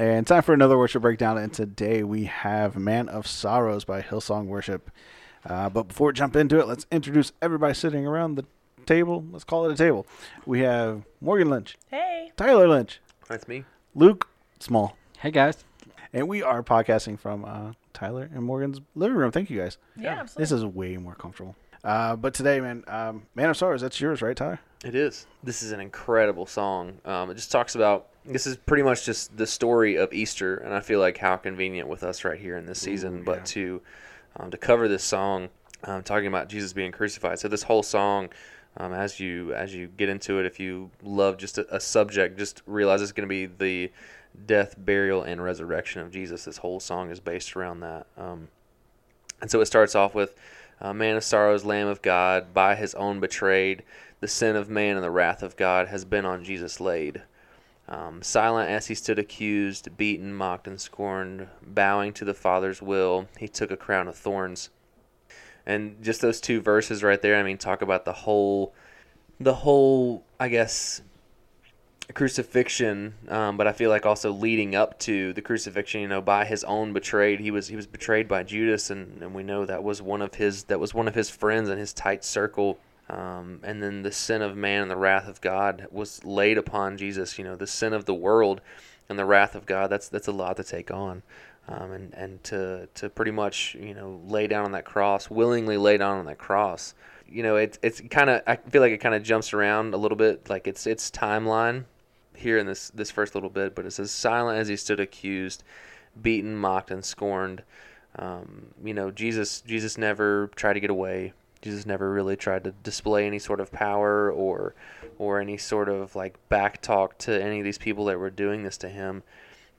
And time for another worship breakdown. And today we have Man of Sorrows by Hillsong Worship. Uh, but before we jump into it, let's introduce everybody sitting around the table. Let's call it a table. We have Morgan Lynch, Hey. Tyler Lynch, That's me. Luke Small, Hey guys. and we are podcasting from uh, Tyler and Morgan's living room. Thank you guys. Yeah, Yeah. absolutely. This is way more comfortable. Uh, but today, man, um, Man of Sorrows, that's yours, right, Tyler? It is. This is an incredible song. Um, it just talks about. This is pretty much just the story of Easter, and I feel like how convenient with us right here in this season. Ooh, but to um, to cover this song, um, talking about Jesus being crucified. So this whole song, um, as you as you get into it, if you love just a, a subject, just realize it's going to be the death, burial, and resurrection of Jesus. This whole song is based around that. Um, and so it starts off with uh, Man of Sorrows, Lamb of God, by his own betrayed. The sin of man and the wrath of God has been on Jesus laid. Um, silent as he stood accused, beaten, mocked, and scorned, bowing to the Father's will, he took a crown of thorns. And just those two verses right there, I mean, talk about the whole, the whole, I guess, crucifixion, um, but I feel like also leading up to the crucifixion, you know, by his own betrayed. He was he was betrayed by Judas, and, and we know that was one of his that was one of his friends in his tight circle. Um, and then the sin of man and the wrath of God was laid upon Jesus. You know, the sin of the world and the wrath of God. That's that's a lot to take on. Um, and and to to pretty much you know lay down on that cross, willingly lay down on that cross. You know, it's it's kind of I feel like it kind of jumps around a little bit, like it's it's timeline here in this this first little bit, but it says silent as he stood accused, beaten, mocked, and scorned. Um, you know, Jesus Jesus never tried to get away. Jesus never really tried to display any sort of power or or any sort of like back talk to any of these people that were doing this to him.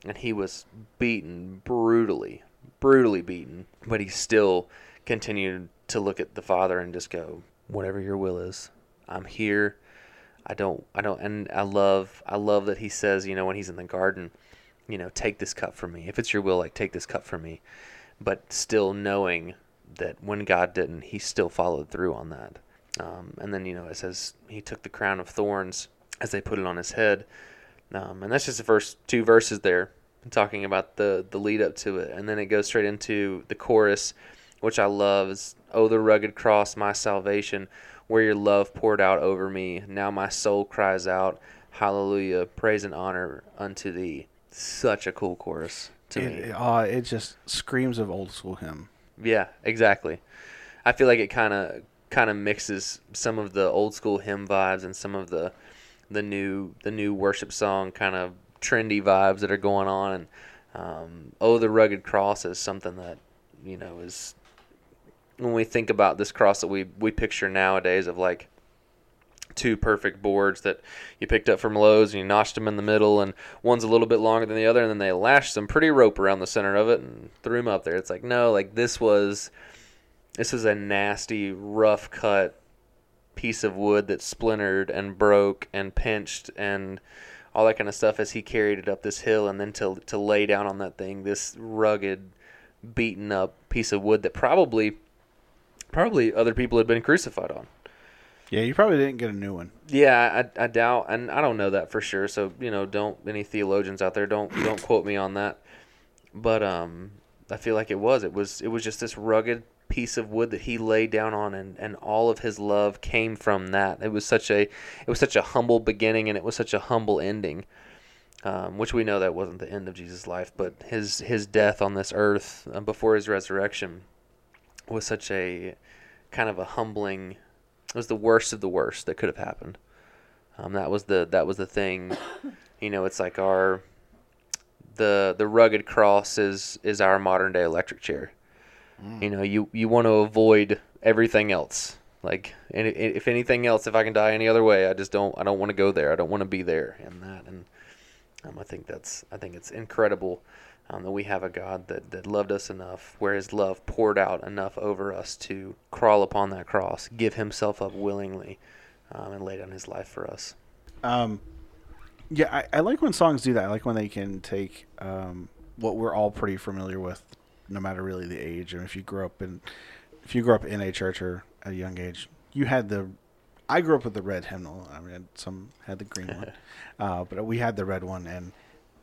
And he was beaten brutally, brutally beaten, but he still continued to look at the Father and just go, "Whatever your will is, I'm here." I don't I don't and I love I love that he says, you know, when he's in the garden, you know, take this cup from me. If it's your will, like take this cup from me. But still knowing that when God didn't, he still followed through on that. Um, and then, you know, it says he took the crown of thorns as they put it on his head. Um, and that's just the first two verses there, talking about the, the lead up to it. And then it goes straight into the chorus, which I love is, Oh, the rugged cross, my salvation, where your love poured out over me. Now my soul cries out, Hallelujah, praise and honor unto thee. Such a cool chorus to me. It, uh, it just screams of old school hymn. Yeah, exactly. I feel like it kind of kind of mixes some of the old school hymn vibes and some of the the new the new worship song kind of trendy vibes that are going on. And um, oh, the rugged cross is something that you know is when we think about this cross that we we picture nowadays of like two perfect boards that you picked up from Lowe's and you notched them in the middle, and one's a little bit longer than the other, and then they lashed some pretty rope around the center of it and threw them up there. It's like no, like this was this was a nasty, rough cut piece of wood that splintered and broke and pinched and all that kind of stuff as he carried it up this hill, and then to to lay down on that thing, this rugged, beaten up piece of wood that probably probably other people had been crucified on. Yeah, you probably didn't get a new one. Yeah, I, I doubt, and I don't know that for sure. So you know, don't any theologians out there don't don't quote me on that. But um, I feel like it was it was it was just this rugged piece of wood that he laid down on, and and all of his love came from that. It was such a it was such a humble beginning, and it was such a humble ending. Um, which we know that wasn't the end of Jesus' life, but his his death on this earth uh, before his resurrection was such a kind of a humbling it was the worst of the worst that could have happened. Um, that was the that was the thing. You know, it's like our the the rugged cross is is our modern day electric chair. You know, you you want to avoid everything else. Like, and if anything else, if I can die any other way, I just don't. I don't want to go there. I don't want to be there. And that, and um, I think that's. I think it's incredible um, that we have a God that that loved us enough, where His love poured out enough over us to crawl upon that cross, give Himself up willingly, um, and lay down His life for us. Um, yeah, I, I like when songs do that. I like when they can take um, what we're all pretty familiar with, no matter really the age. And if you grew up in, if you grew up in a church or at a young age, you had the. I grew up with the red hymnal. I mean, some had the green one, uh, but we had the red one, and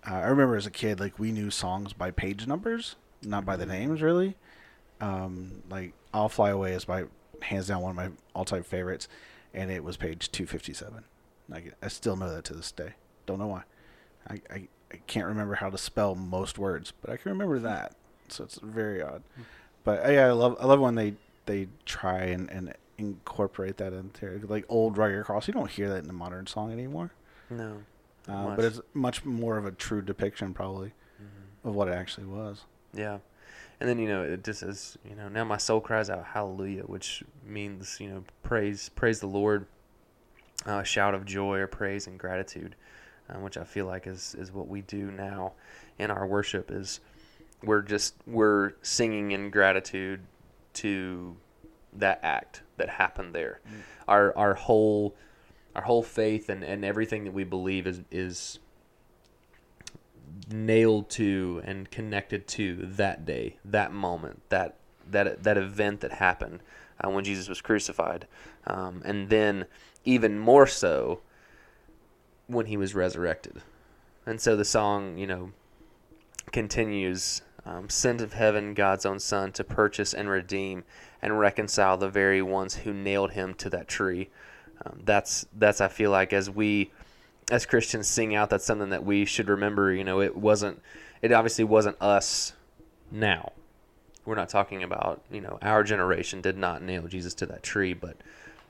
Uh, I remember as a kid, like we knew songs by page numbers, not by the names, really. Um, like "I'll Fly Away" is my hands down one of my all-time favorites, and it was page two fifty-seven. Like I still know that to this day. Don't know why. I, I I can't remember how to spell most words, but I can remember that. So it's very odd. But uh, yeah, I love I love when they they try and, and incorporate that into like old rugged cross. You don't hear that in a modern song anymore. No. Uh, but it's much more of a true depiction, probably, Mm-hmm. of what it actually was. Yeah. And then, you know, it just says, you know, now my soul cries out hallelujah, which means, you know, praise praise the Lord, uh, shout of joy or praise and gratitude, um, which I feel like is, is what we do now in our worship is we're just we're singing in gratitude to that act that happened there. Our our whole our whole faith and, and everything that we believe is is nailed to and connected to that day, that moment, that that that event that happened uh, when Jesus was crucified, um, and then even more so when he was resurrected. And so the song, you know, continues um, sent of heaven god's own son to purchase and redeem and reconcile the very ones who nailed him to that tree um, that's that's i feel like as we as christians sing out that's something that we should remember you know it wasn't it obviously wasn't us now. We're not talking about you know our generation did not nail jesus to that tree but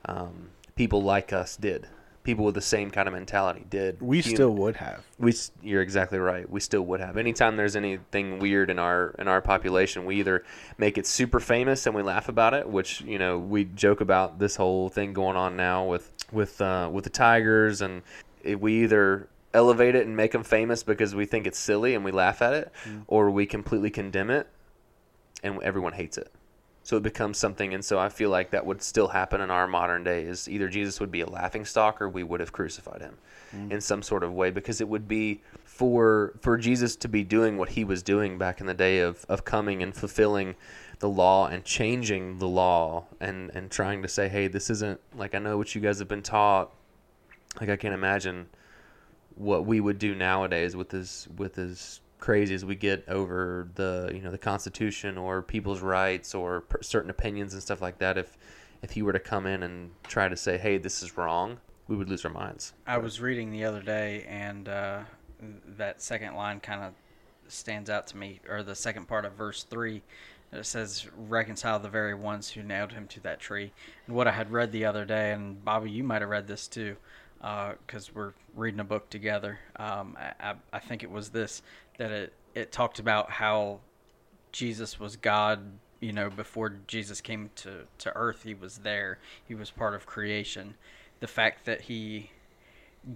um, people like us did people with the same kind of mentality did We still would have. we you're exactly right. We still would have. Anytime there's anything weird in our in our population, we either make it super famous and we laugh about it, which you know we joke about this whole thing going on now with with uh, with the tigers, and it, we either elevate it and make them famous because we think it's silly and we laugh at it, or we completely condemn it and everyone hates it. So it becomes something, and so I feel like that would still happen in our modern day. Is either Jesus would be a laughing stock, or we would have crucified him mm. in some sort of way, because it would be for for Jesus to be doing what he was doing back in the day of of coming and fulfilling the law and changing the law and and trying to say, hey, this isn't like I know what you guys have been taught. Like I can't imagine what we would do nowadays with as with as crazy as we get over the you know the Constitution or people's rights or per- certain opinions and stuff like that. If if he were to come in and try to say, "Hey, this is wrong," we would lose our minds. I was reading the other day, and uh, that second line kind of stands out to me, or the second part of verse 3. It says, Reconcile the very ones who nailed him to that tree. And what I had read the other day, and Bobby, you might have read this too, because we're reading a book together. Um, I, I think it was this that it, it talked about how Jesus was God, you know, before Jesus came to, to earth, he was there. He was part of creation. The fact that he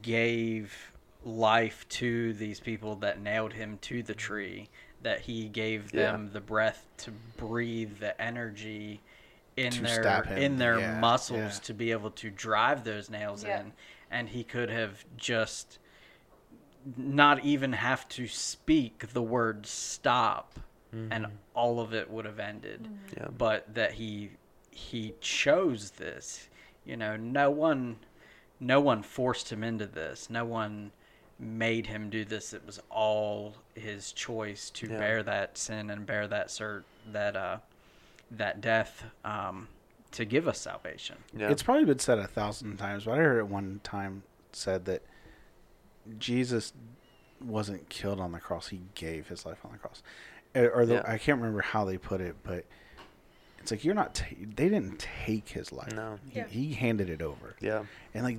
gave life to these people that nailed him to the tree, that he gave Yeah. them the breath to breathe, the energy in To their in their Yeah, muscles yeah. to be able to drive those nails Yeah. in and he could have just not even have to speak the word stop and all of it would have ended Yeah. but that he he chose this you know no one no one forced him into this no one made him do this it was all his choice to Yeah. bear that sin and bear that cert that uh that death um to give us salvation Yeah. It's probably been said a thousand times, but I heard it one time said that Jesus wasn't killed on the cross; he gave his life on the cross. Uh, Or the, Yeah. I can't remember how they put it, but it's like you're not. Ta- they didn't take his life. No. he, Yeah. he handed it over. yeah. And like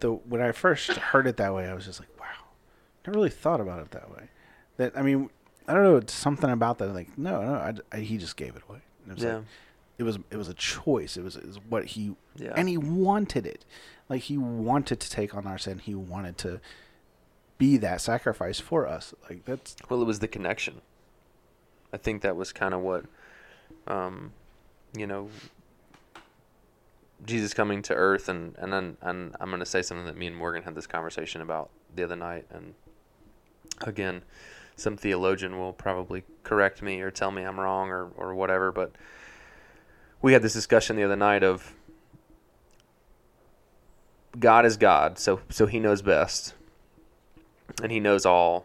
the when I first heard it that way, I was just like, wow, never really thought about it that way. That I mean, I don't know, it's something about that. Like, no, no, I, I- he just gave it away. It was Yeah. like, it was it was a choice. It was, it was what he Yeah. and he wanted it. Like he wanted to take on our sin. He wanted to be that sacrifice for us. Like that's Well, it was the connection. I think that was kind of what, um, you know, Jesus coming to Earth, and and then and I'm going to say something that me and Morgan had this conversation about the other night, and again, some theologian will probably correct me or tell me I'm wrong or or whatever, but we had this discussion the other night of God is God, so so He knows best, and He knows all,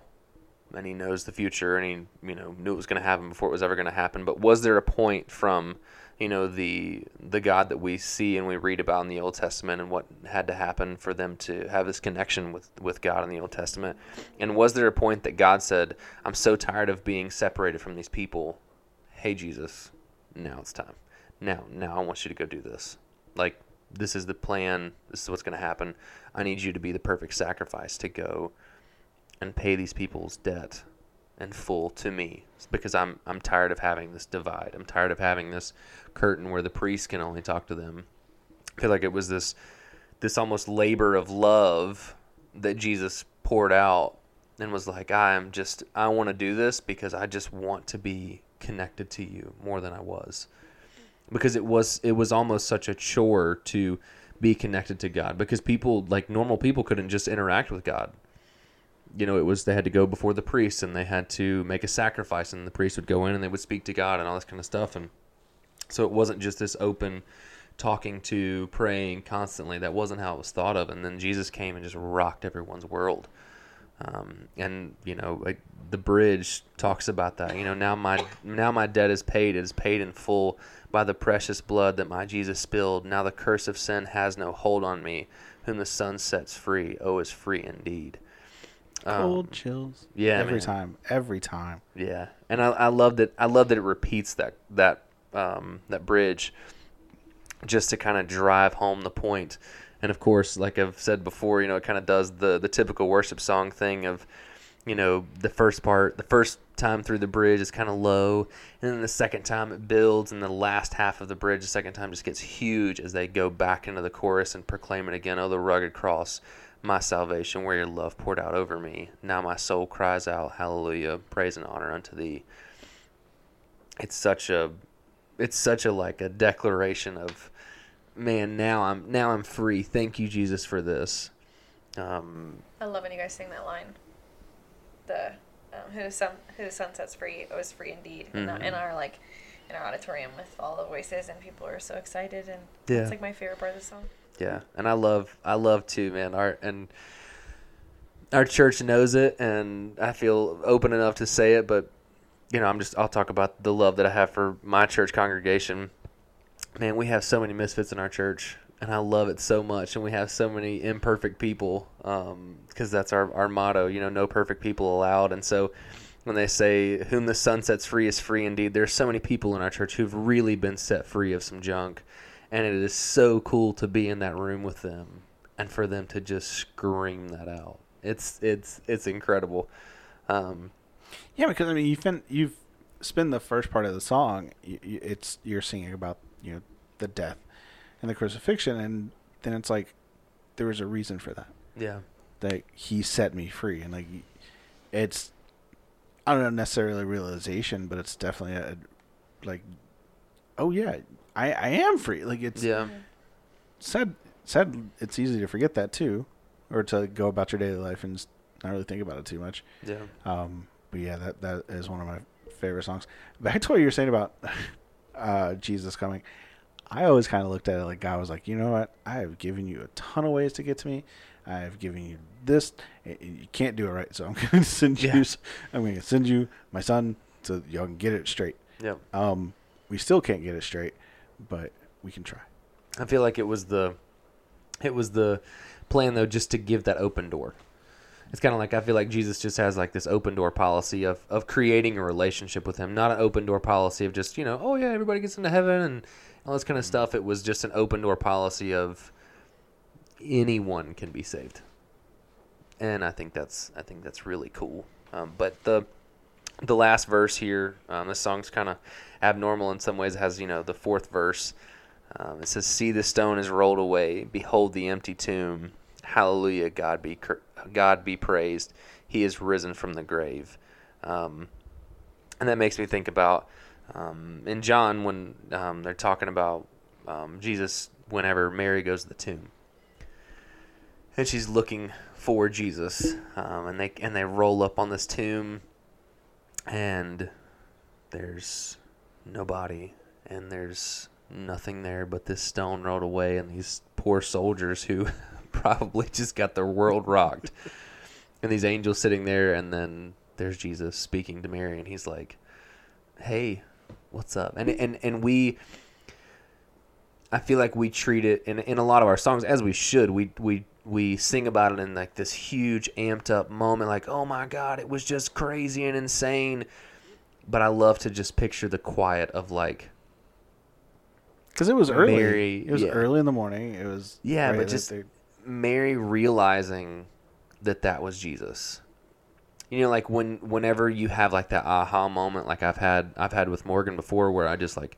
and he knows the future, and he you know knew it was going to happen before it was ever going to happen. But was there a point from you know the the God that we see and we read about in the Old Testament and what had to happen for them to have this connection with with God in the Old Testament? And was there a point that God said, "I'm so tired of being separated from these people. Hey Jesus, now it's time. Now now I want you to go do this. Like this is the plan. This is what's going to happen. I need you to be the perfect sacrifice to go and pay these people's debt and full to me because I'm I'm tired of having this divide. I'm tired of having this curtain where the priest can only talk to them. I feel like it was this this almost labor of love that Jesus poured out and was like, I am just I want to do this because I just want to be connected to you more than I was. Because it was it was almost such a chore to be connected to God because people like normal people couldn't just interact with God you know, it was they had to go before the priest and they had to make a sacrifice, and the priest would go in and they would speak to God and all this kind of stuff. And so it wasn't just this open talking to, praying constantly. That wasn't how it was thought of. And then Jesus came and just rocked everyone's world. Um, and you know, like the bridge talks about that. You know, now my now my debt is paid. It is paid in full by the precious blood that my Jesus spilled. Now the curse of sin has no hold on me. Whom the Son sets free, oh, is free indeed. Cold um, chills. Yeah, every man. time, every time. Yeah, and I, I love that. I love that it repeats that that um, that bridge, just to kind of drive home the point. And of course, like I've said before, you know, it kind of does the the typical worship song thing of, you know, the first part, the first time through the bridge is kind of low, and then the second time it builds, and the last half of the bridge, the second time just gets huge as they go back into the chorus and proclaim it again. Oh, the rugged cross my salvation, where your love poured out over me. Now my soul cries out, Hallelujah, praise and honor unto thee. It's such a it's such a like a declaration of man, now I'm now I'm free. Thank you, Jesus, for this. Um, I love when you guys sing that line. The um, who the Son who the Son sets free oh, is free indeed. Mm-hmm. In, our, in our like in our auditorium with all the voices and people are so excited and yeah. it's like my favorite part of the song. Yeah, and I love I love too, man. Our and our church knows it, and I feel open enough to say it. But you know, I'm just I'll talk about the love that I have for my church congregation. Man, we have so many misfits in our church, and I love it so much. And we have so many imperfect people, because um, that's our our motto. You know, no perfect people allowed. And so when they say whom the Son sets free is free indeed there's so many people in our church who've really been set free of some junk and it is so cool to be in that room with them and for them to just scream that out. It's it's it's incredible. Um, yeah, because I mean, you fin- you've spent the first part of the song. You, it's you're singing about you know the death and the crucifixion, and then it's like there was a reason for that. Yeah, that he set me free, and like it's I don't know necessarily realization, but it's definitely a like oh yeah I I am free. Like it's yeah. Said said it's easy to forget that too, or to go about your daily life and not really think about it too much. Yeah. Um. But yeah, that that is one of my favorite songs. Back to what you were saying about uh, Jesus coming. I always kind of looked at it like God was like, you know what? I have given you a ton of ways to get to me. I have given you this. You can't do it right, so I'm going to send you. Yeah. I'm going to send you my son so y'all can get it straight. Yeah. Um, we still can't get it straight but we can try. I feel like it was the it was the plan though just to give that open door. It's kind of like I feel like Jesus just has like this open door policy of of creating a relationship with him, not an open door policy of just, you know, oh yeah, everybody gets into heaven and all this kind of stuff. It was just an open door policy of anyone can be saved. And I think that's I think that's really cool. Um, but the the last verse here, um, this song's kind of abnormal in some ways. It has you know the fourth verse. Um, it says, "See the stone is rolled away. Behold the empty tomb. Hallelujah! God be God be praised. He is risen from the grave." Um, and that makes me think about um, in John when um, they're talking about um, Jesus whenever Mary goes to the tomb, and she's looking for Jesus, um, and they and they roll up on this tomb, and there's nobody, and there's nothing there but this stone rolled away and these poor soldiers who probably just got their world rocked. and these angels sitting there, and then there's Jesus speaking to Mary, and he's like, "Hey, what's up?" And and and we, I feel like we treat it in in a lot of our songs as we should. We we we sing about it in like this huge amped up moment, like, "Oh my God, it was just crazy and insane." But I love to just picture the quiet of like, Because it was early. Mary- it was yeah. early in the morning. It was Yeah, but just- Mary realizing that that was Jesus. You know, like when whenever you have like that aha moment, like I've had I've had with Morgan before, where I just like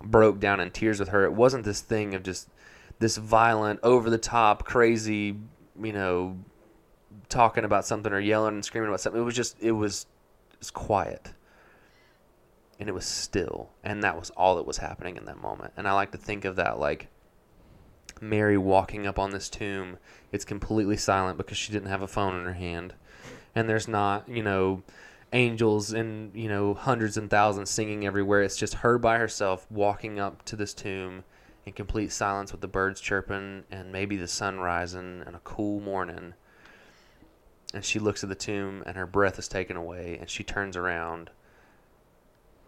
broke down in tears with her. It wasn't this thing of just this violent, over the top, crazy, you know, talking about something or yelling and screaming about something. It was just it was it was quiet. And it was still, and that was all that was happening in that moment. And I like to think of that like Mary walking up on this tomb. It's completely silent because she didn't have a phone in her hand. And there's not, you know, angels and, you know, hundreds and thousands singing everywhere. It's just her by herself walking up to this tomb in complete silence with the birds chirping and maybe the sun rising and a cool morning. And she looks at the tomb and her breath is taken away and she turns around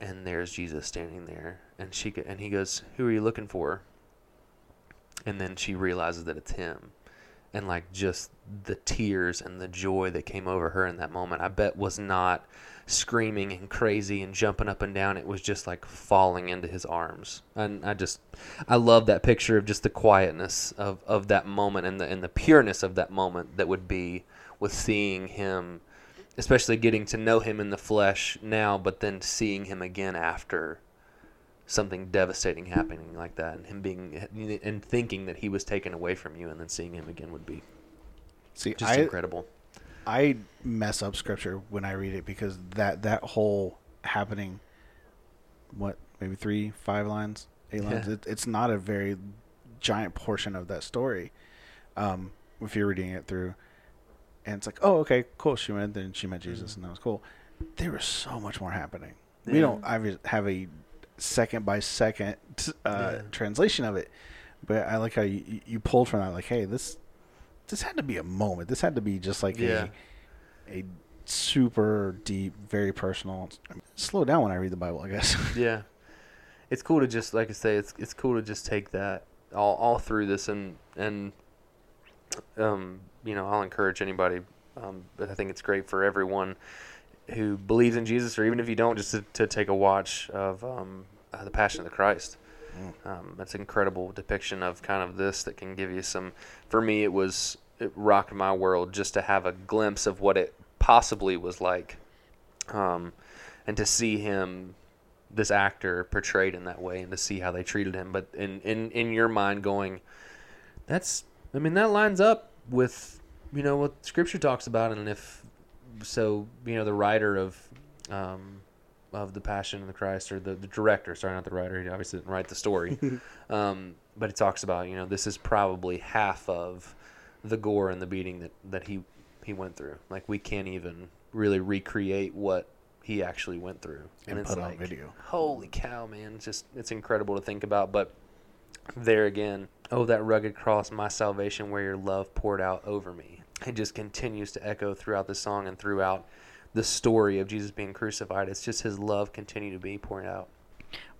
and there's Jesus standing there and she and he goes, "Who are you looking for?" And then she realizes that it's him. And like just the tears and the joy that came over her in that moment i bet was not screaming and crazy and jumping up and down. It was just like falling into his arms. And i just i love that picture of just the quietness of, of that moment and the and the pureness of that moment that would be with seeing him especially getting to know him in the flesh now but then seeing him again after something devastating happening like that and him being and thinking that he was taken away from you and then seeing him again would be see, just I, incredible I mess up scripture when I read it because that that whole happening, what maybe three, five lines, eight lines. Yeah. It, it's not a very giant portion of that story. Um, if you're reading it through, and it's like, oh, okay, cool. She met, then she met Jesus, and that was cool. There was so much more happening. We don't I have a second by second uh, Yeah. translation of it, but I like how you, you- pulled from that. Like, hey, this this had to be a moment. This had to be just like Yeah. a a super deep, very personal. Slow down when I read the Bible, I guess. yeah it's cool to just like i say it's it's cool to just take that all, all through this and and um you know i'll encourage anybody um but i think it's great for everyone who believes in jesus or even if you don't just to, to take a watch of um uh, the passion of the christ. Um, that's an incredible depiction of kind of this that can give you some for me it was it rocked my world just to have a glimpse of what it possibly was like um, and to see him this actor portrayed in that way and to see how they treated him. But in in in your mind going that's i mean that lines up with you know what scripture talks about and if so you know the writer of um of the passion of the christ or the, the director sorry not the writer he obviously didn't write the story. Um but it talks about you know this is probably half of the gore and the beating that that he he went through. Like we can't even really recreate what he actually went through. And it's put on like, video. holy cow man it's just it's incredible to think about. But there again oh that rugged cross my salvation where your love poured out over me it just continues to echo throughout the song and throughout the story of jesus being crucified it's just his love continue to be poured out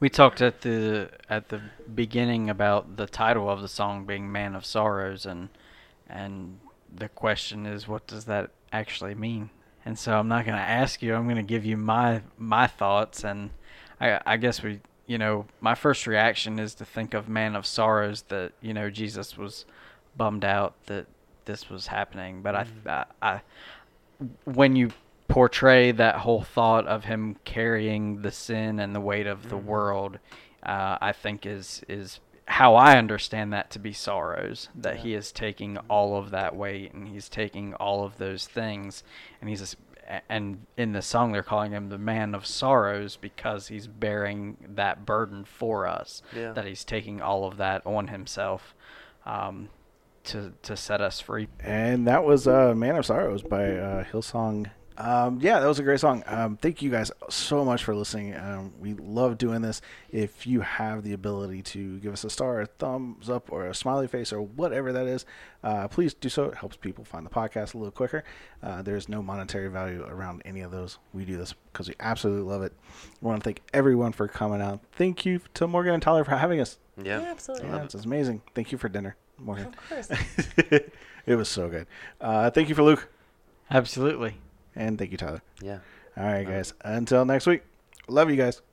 We talked at the at the beginning about the title of the song being "Man of Sorrows" and and the question is, what does that actually mean? And so I'm not going to ask you. I'm going to give you my my thoughts, and I I guess we you know my first reaction is to think of "Man of Sorrows" that you know Jesus was bummed out that this was happening, but I, I I when you portray that whole thought of him carrying the sin and the weight of the world, uh, I think is is how I understand that to be sorrows. That he is taking all of that weight and he's taking all of those things, and he's just, and in the song they're calling him the man of sorrows because he's bearing that burden for us. Yeah. That he's taking all of that on himself. Um, to, to set us free. And that was uh, "Man of Sorrows" by uh, Hillsong Um, yeah, that was a great song. Um, thank you guys so much for listening. Um, we love doing this. If you have the ability to give us a star, a thumbs up, or a smiley face, or whatever that is, uh, please do so. It helps people find the podcast a little quicker. Uh, there's no monetary value around any of those. We do this because we absolutely love it. We want to thank everyone for coming out. Thank you to Morgan and Tyler for having us. Yeah. Yeah, absolutely. Yeah, it's amazing. Thank you for dinner, Morgan. Of course. it was so good. Uh, thank you for Luke, Absolutely. and thank you, Tyler. Yeah. All right, guys. Until next week. Love you guys.